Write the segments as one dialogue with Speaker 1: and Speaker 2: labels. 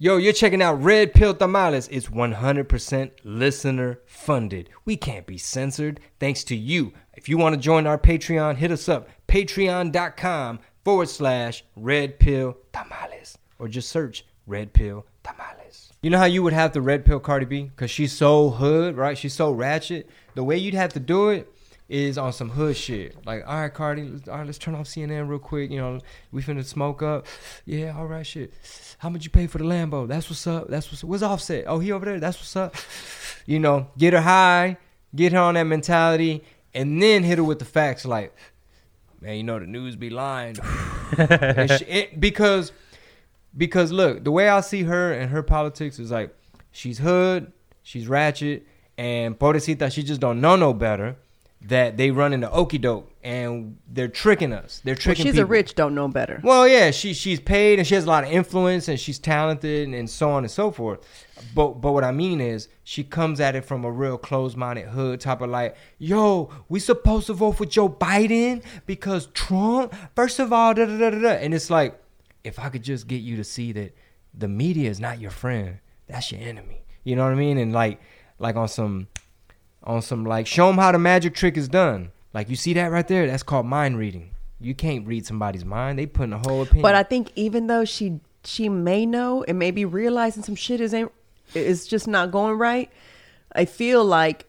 Speaker 1: Yo, you're checking out Red Pill Tamales. It's 100% listener funded. We can't be censored thanks to you. If you want to join our Patreon, hit us up patreon.com forward slash Red Pill Tamales or just search Red Pill Tamales. You know how you would have to Red Pill Cardi B? Because she's so hood, right? She's so ratchet. The way you'd have to do it is on some hood shit. Like, all right, Cardi, let's, all right, let's turn off CNN real quick. You know, we finna smoke up. Yeah, all right, shit. How much you pay for the Lambo? That's what's up. That's what's what's Offset. Oh, he over there. That's what's up. You know, get her high, get her on that mentality, and then hit her with the facts. Like, man, you know the news be lying. And she- it- because because look, the way I see her and her politics is like she's hood, she's ratchet, and pobrecita, she just don't know no better. That they run into okey doke and they're tricking us. They're
Speaker 2: Well,
Speaker 1: tricking.
Speaker 2: she's a rich, don't know better.
Speaker 1: Well, yeah, she she's paid and she has a lot of influence and she's talented and, and so on and so forth. But but what I mean is she comes at it from a real closed-minded hood type of like, yo, we supposed to vote for Joe Biden because Trump. First of all, da da da da. da. And it's like, if I could just get you to see that the media is not your friend, that's your enemy. You know what I mean? And like like on some on some like show them how the magic trick is done. Like you see that right there? That's called mind reading. You can't read somebody's mind. They put in a whole opinion.
Speaker 2: But I think even though she she may know and maybe realizing some shit is ain't is just not going right, I feel like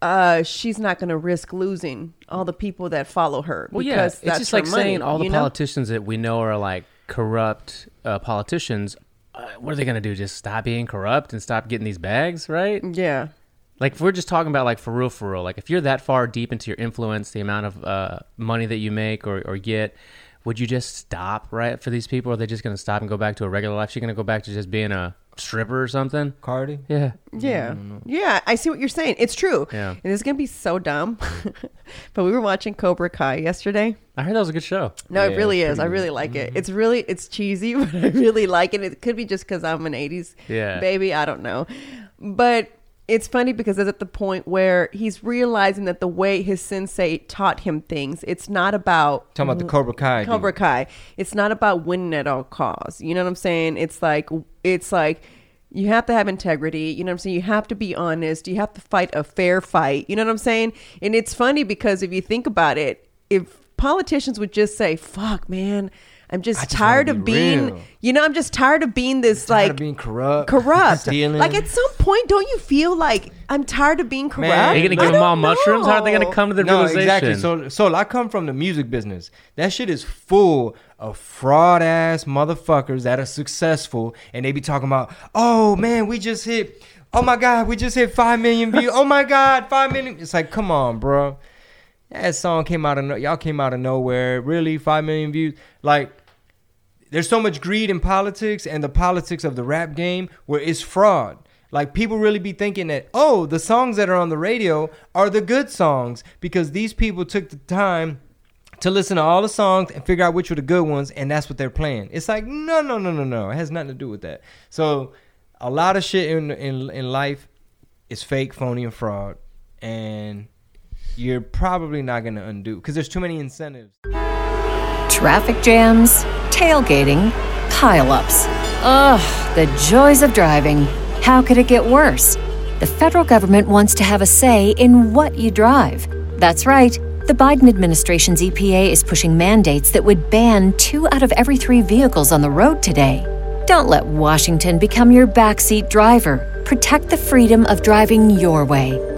Speaker 2: uh she's not going to risk losing all the people that follow her
Speaker 3: Well, yeah,
Speaker 2: because
Speaker 3: it's just
Speaker 2: her
Speaker 3: like saying all the
Speaker 2: know?
Speaker 3: politicians that we know are like corrupt uh, politicians. Uh, what are they gonna do? Just stop being corrupt and stop getting these bags, right?
Speaker 2: Yeah.
Speaker 3: Like if we're just talking about like for real, for real. Like if you're that far deep into your influence, the amount of uh, money that you make or, or get, would you just stop right for these people? Or are they just gonna stop and go back to a regular life? She gonna go back to just being a stripper or something?
Speaker 1: Cardi.
Speaker 3: Yeah.
Speaker 2: Yeah. Yeah, I see what you're saying. It's true.
Speaker 3: Yeah.
Speaker 2: And it's going to be so dumb. but we were watching Cobra Kai yesterday.
Speaker 3: I heard that was a good show.
Speaker 2: No,
Speaker 1: Yeah,
Speaker 2: it really is. I
Speaker 1: pretty
Speaker 2: really like it. It's really it's cheesy, but I really like it. It could be just because I'm an '80s
Speaker 3: Yeah.
Speaker 2: baby. I don't know, but it's funny because it's at the point where he's realizing that the way his sensei taught him things, it's not about
Speaker 1: Talking about the mm, Cobra Kai. dude.
Speaker 2: Cobra Kai. It's not about winning at all costs. You know what I'm saying? It's like it's like you have to have integrity. You know what I'm saying? You have to be honest. You have to fight a fair fight. You know what I'm saying? And it's funny because if you think about it, if politicians would just say, "Fuck, man." I'm just,
Speaker 1: just
Speaker 2: tired
Speaker 1: wanna
Speaker 2: of
Speaker 1: be
Speaker 2: being,
Speaker 1: real.
Speaker 2: you know, I'm just tired of being this
Speaker 1: Tired
Speaker 2: like
Speaker 1: of being corrupt,
Speaker 2: corrupt.
Speaker 1: stealing.
Speaker 2: Like at some point, don't you feel like I'm tired of being corrupt?
Speaker 1: Man,
Speaker 3: Are you gonna
Speaker 1: I
Speaker 3: give them all
Speaker 2: don't
Speaker 3: mushrooms? How are they gonna come to the
Speaker 1: no,
Speaker 3: realization?
Speaker 1: exactly. So, so I come from the music business. That shit is full of fraud ass motherfuckers that are successful, and they be talking about, oh man, we just hit, oh my god, we just hit five million views. Oh my god, five million. It's like, come on, bro. That song came out of no- y'all came out of nowhere. Really, five million views. Like, there's so much greed in politics and the politics of the rap game where it's fraud. Like people really be thinking that oh, the songs that are on the radio are the good songs because these people took the time to listen to all the songs and figure out which were the good ones and that's what they're playing. It's like no, no, no, no, no. It has nothing to do with that. So a lot of shit in in in life is fake, phony, and fraud, and you're probably not gonna undo because there's too many incentives.
Speaker 4: Traffic jams, tailgating, pileups. Ugh, the joys of driving. How could it get worse? The federal government wants to have a say in what you drive. That's right. The Biden administration's EPA is pushing mandates that would ban two out of every three vehicles on the road today. Don't let Washington become your backseat driver. Protect the freedom of driving your way.